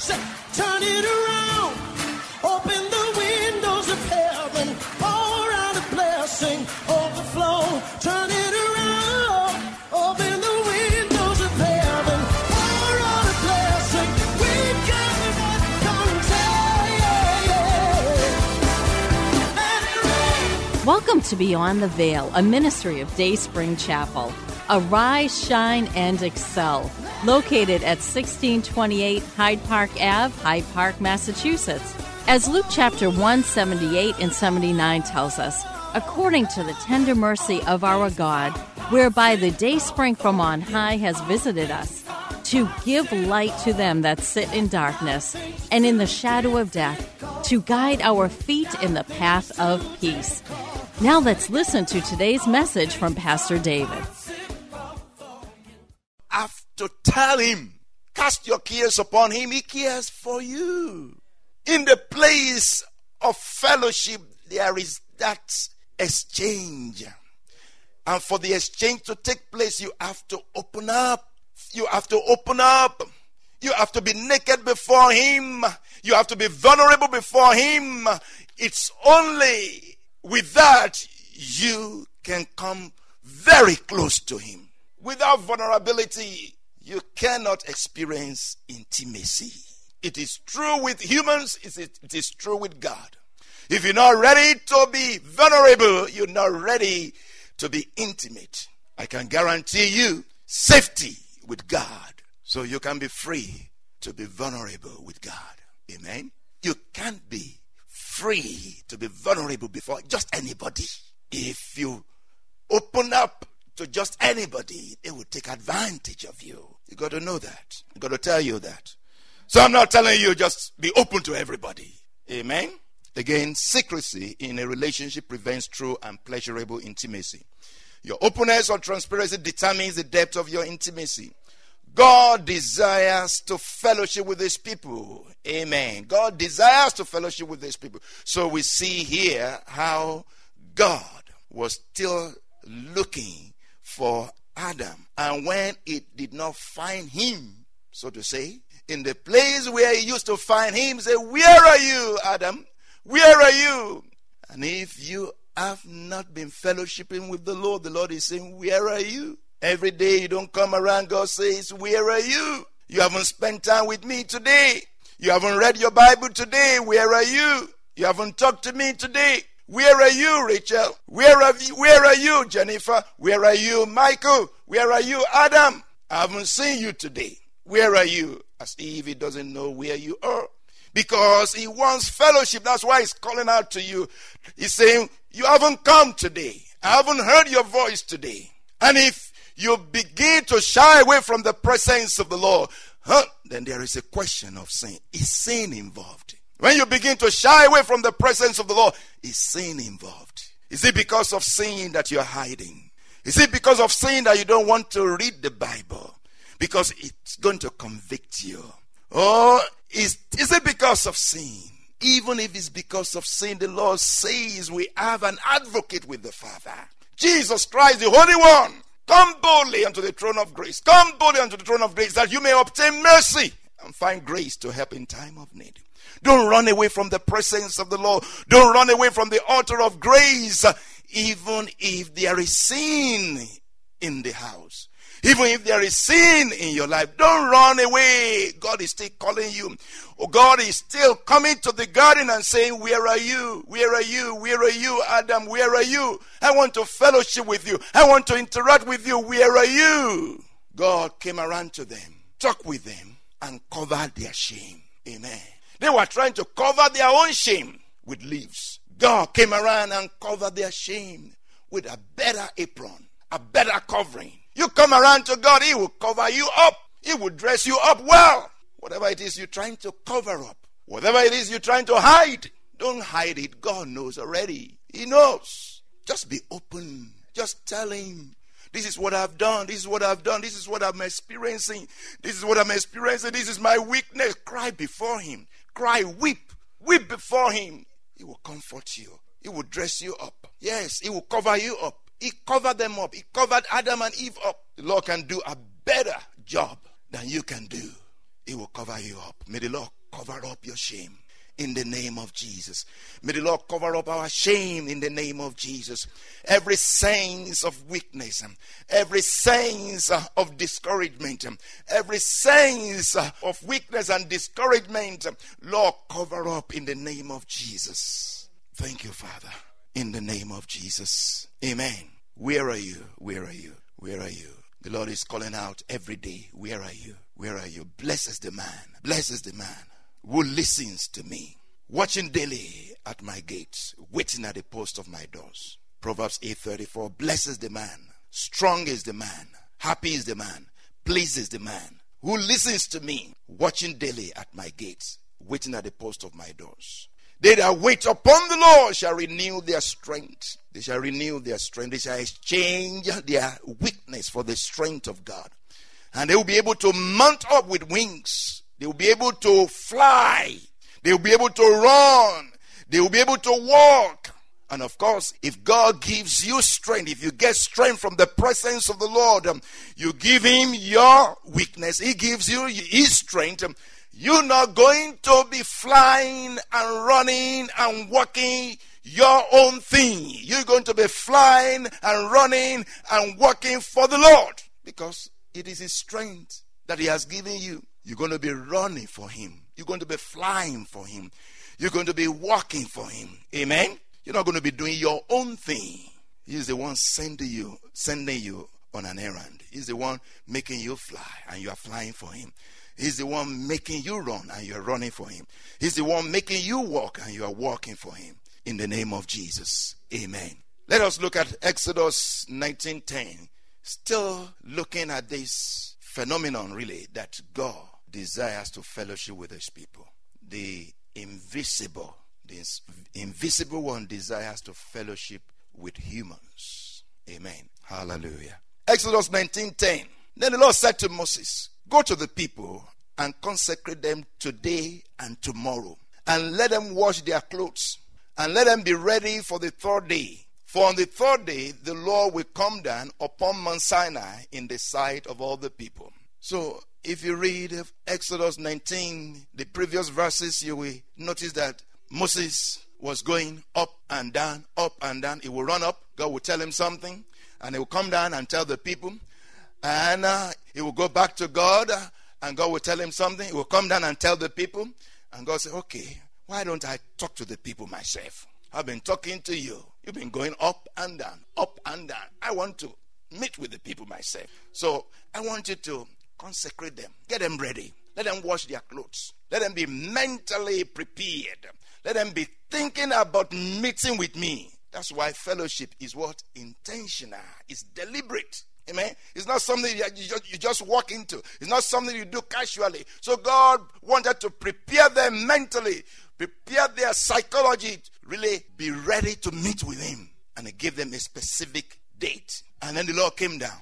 Say, turn it around. Welcome to Beyond the Veil, a ministry of Day Spring Chapel. Arise, shine, and excel. Located at 1628 Hyde Park Ave, Hyde Park, Massachusetts. As Luke chapter 178 and 79 tells us, according to the tender mercy of our God, whereby the day spring from on high has visited us, to give light to them that sit in darkness and in the shadow of death, to guide our feet in the path of peace. Now let's listen to today's message from Pastor David. have to tell him, cast your cares upon him. He cares for you. In the place of fellowship, there is that exchange. And for the exchange to take place, you have to open up. You have to open up. You have to be naked before him. You have to be vulnerable before him. It's only with that you can come very close to him. Without vulnerability, you cannot experience intimacy. It is true with humans, it is true with God. If you're not ready to be vulnerable, you're not ready to be intimate. I can guarantee you safety with God so you can be free to be vulnerable with God. Amen. You can't be free to be vulnerable before just anybody. If you open up to just anybody, they will take advantage of you. You got to know that. I got to tell you that. So I'm not telling you just be open to everybody. Amen. Again, secrecy in a relationship prevents true and pleasurable intimacy. Your openness or transparency determines the depth of your intimacy. God desires to fellowship with his people. Amen. God desires to fellowship with his people. So we see here how God was still looking for Adam. And when it did not find him, so to say, in the place where he used to find him, say, Where are you, Adam? Where are you? And if you have not been fellowshipping with the Lord, the Lord is saying, Where are you? Every day you don't come around, God says, Where are you? You haven't spent time with me today. You haven't read your Bible today. Where are you? You haven't talked to me today. Where are you, Rachel? Where are you, where are you, Jennifer? Where are you, Michael? Where are you, Adam? I haven't seen you today. Where are you? As if he doesn't know where you are. Because he wants fellowship. That's why he's calling out to you. He's saying, You haven't come today. I haven't heard your voice today. And if you begin to shy away from the presence of the Lord, huh, then there is a question of sin. Is sin involved? When you begin to shy away from the presence of the Lord, is sin involved? Is it because of sin that you're hiding? Is it because of sin that you don't want to read the Bible? Because it's going to convict you. Or is, is it because of sin? Even if it's because of sin, the Lord says we have an advocate with the Father. Jesus Christ, the Holy One. Come boldly unto the throne of grace. Come boldly unto the throne of grace that you may obtain mercy and find grace to help in time of need. Don't run away from the presence of the Lord. Don't run away from the altar of grace, even if there is sin in the house. Even if there is sin in your life, don't run away. God is still calling you. Oh, God is still coming to the garden and saying, Where are you? Where are you? Where are you, Adam? Where are you? I want to fellowship with you. I want to interact with you. Where are you? God came around to them, talked with them, and covered their shame. Amen. They were trying to cover their own shame with leaves. God came around and covered their shame with a better apron, a better covering. You come around to God, He will cover you up. He will dress you up well. Whatever it is you're trying to cover up, whatever it is you're trying to hide, don't hide it. God knows already. He knows. Just be open. Just tell Him. This is what I've done. This is what I've done. This is what I'm experiencing. This is what I'm experiencing. This is my weakness. Cry before Him. Cry, weep. Weep before Him. He will comfort you. He will dress you up. Yes, He will cover you up. He covered them up. He covered Adam and Eve up. The Lord can do a better job than you can do. He will cover you up. May the Lord cover up your shame in the name of Jesus. May the Lord cover up our shame in the name of Jesus. Every sense of weakness, every sense of discouragement, every sense of weakness and discouragement, Lord, cover up in the name of Jesus. Thank you, Father, in the name of Jesus. Amen. Where are you? Where are you? Where are you? The Lord is calling out every day. Where are you? Where are you? Blesses the man. Blesses the man who listens to me, watching daily at my gates, waiting at the post of my doors. Proverbs 8:34 blesses the man, strong is the man, happy is the man, pleases the man who listens to me, watching daily at my gates, waiting at the post of my doors. They that wait upon the Lord shall renew their strength. They shall renew their strength. They shall exchange their weakness for the strength of God. And they will be able to mount up with wings they will be able to fly. They will be able to run. They will be able to walk. And of course, if God gives you strength, if you get strength from the presence of the Lord, um, you give Him your weakness, He gives you His strength. Um, you're not going to be flying and running and walking your own thing. You're going to be flying and running and working for the Lord because it is His strength that He has given you. You're going to be running for Him. You're going to be flying for Him. You're going to be walking for Him. Amen. You're not going to be doing your own thing. He's the one sending you, sending you on an errand. He's the one making you fly, and you are flying for Him. He's the one making you run, and you are running for Him. He's the one making you walk, and you are walking for Him. In the name of Jesus, Amen. Let us look at Exodus 19:10. Still looking at this phenomenon, really, that God desires to fellowship with his people. The invisible, the invisible one desires to fellowship with humans. Amen. Hallelujah. Exodus 19:10. Then the Lord said to Moses, Go to the people and consecrate them today and tomorrow, and let them wash their clothes, and let them be ready for the third day. For on the third day the Lord will come down upon Mount Sinai in the sight of all the people. So if you read Exodus 19, the previous verses, you will notice that Moses was going up and down, up and down. He will run up, God will tell him something, and he will come down and tell the people. And uh, he will go back to God, uh, and God will tell him something. He will come down and tell the people. And God say, Okay, why don't I talk to the people myself? I've been talking to you. You've been going up and down, up and down. I want to meet with the people myself. So I want you to Consecrate them. Get them ready. Let them wash their clothes. Let them be mentally prepared. Let them be thinking about meeting with me. That's why fellowship is what? Intentional. It's deliberate. Amen. It's not something you just, you just walk into. It's not something you do casually. So God wanted to prepare them mentally, prepare their psychology, really be ready to meet with Him. And He gave them a specific date. And then the Lord came down.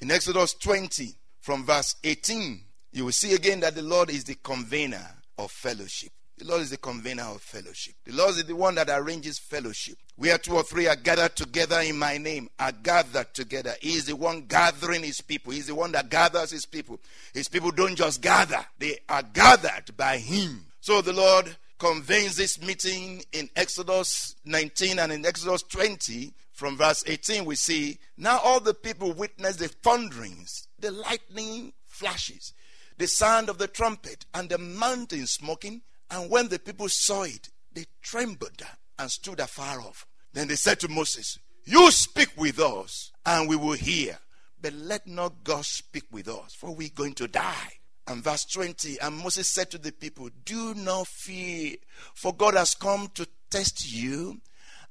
In Exodus 20, from verse 18, you will see again that the Lord is the convener of fellowship. The Lord is the convener of fellowship. The Lord is the one that arranges fellowship. Where two or three are gathered together in my name, are gathered together. He is the one gathering his people. He's the one that gathers his people. His people don't just gather, they are gathered by him. So the Lord convenes this meeting in Exodus 19 and in Exodus 20. From verse 18, we see now all the people witness the thunderings the lightning flashes, the sound of the trumpet, and the mountain smoking. And when the people saw it, they trembled and stood afar off. Then they said to Moses, You speak with us, and we will hear. But let not God speak with us, for we're going to die. And verse 20, and Moses said to the people, Do not fear, for God has come to test you,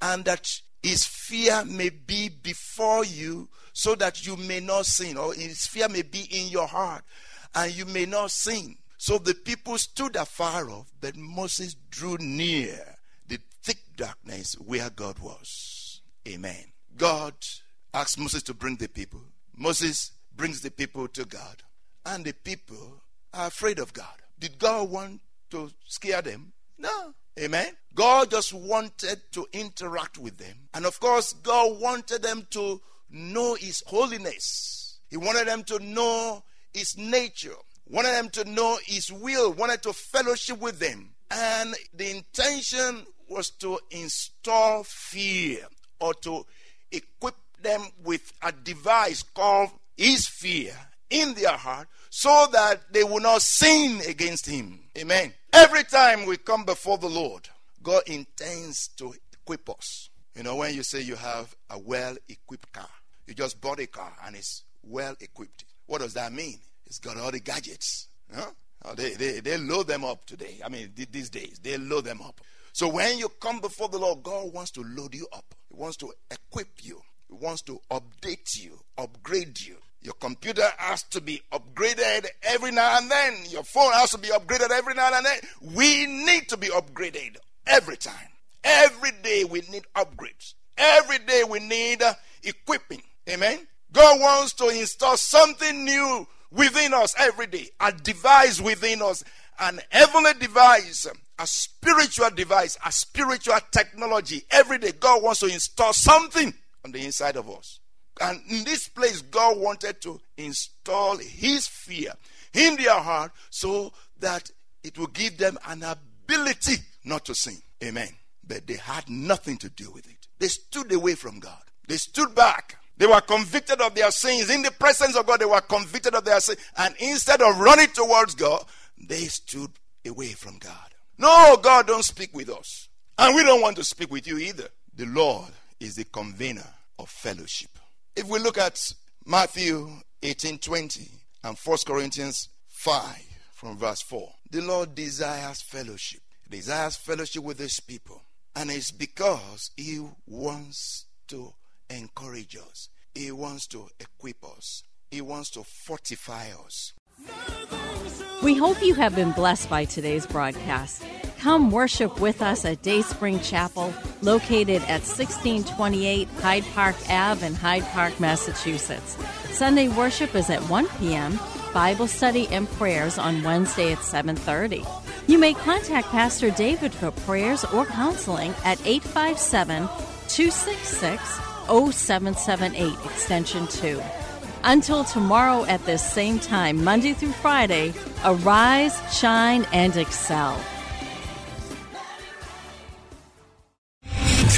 and that his fear may be before you so that you may not sin, or his fear may be in your heart and you may not sin. So the people stood afar off, but Moses drew near the thick darkness where God was. Amen. God asked Moses to bring the people. Moses brings the people to God, and the people are afraid of God. Did God want to scare them? No. Amen. God just wanted to interact with them. And of course, God wanted them to know His holiness. He wanted them to know His nature, wanted them to know His will, wanted to fellowship with them. And the intention was to install fear or to equip them with a device called His fear in their heart so that they will not sin against Him. Amen. Every time we come before the Lord, God intends to equip us. You know, when you say you have a well equipped car, you just bought a car and it's well equipped. What does that mean? It's got all the gadgets. Huh? Oh, they, they, they load them up today. I mean, these days, they load them up. So when you come before the Lord, God wants to load you up, He wants to equip you, He wants to update you, upgrade you. Your computer has to be upgraded every now and then. Your phone has to be upgraded every now and then. We need to be upgraded every time. Every day we need upgrades. Every day we need uh, equipping. Amen. God wants to install something new within us every day, a device within us, an heavenly device, a spiritual device, a spiritual technology. Every day, God wants to install something on the inside of us. And in this place, God wanted to install His fear in their heart so that it will give them an ability not to sin. Amen. But they had nothing to do with it. They stood away from God, they stood back. They were convicted of their sins. In the presence of God, they were convicted of their sins. And instead of running towards God, they stood away from God. No, God don't speak with us. And we don't want to speak with you either. The Lord is the convener of fellowship. If we look at Matthew 18 20 and 1 Corinthians 5 from verse 4, the Lord desires fellowship. He desires fellowship with his people. And it's because he wants to encourage us, he wants to equip us, he wants to fortify us. We hope you have been blessed by today's broadcast. Come worship with us at Dayspring Chapel, located at 1628 Hyde Park Ave in Hyde Park, Massachusetts. Sunday worship is at 1 p.m. Bible study and prayers on Wednesday at 7:30. You may contact Pastor David for prayers or counseling at 857 266 0778 extension 2. Until tomorrow at this same time, Monday through Friday, arise, shine, and excel.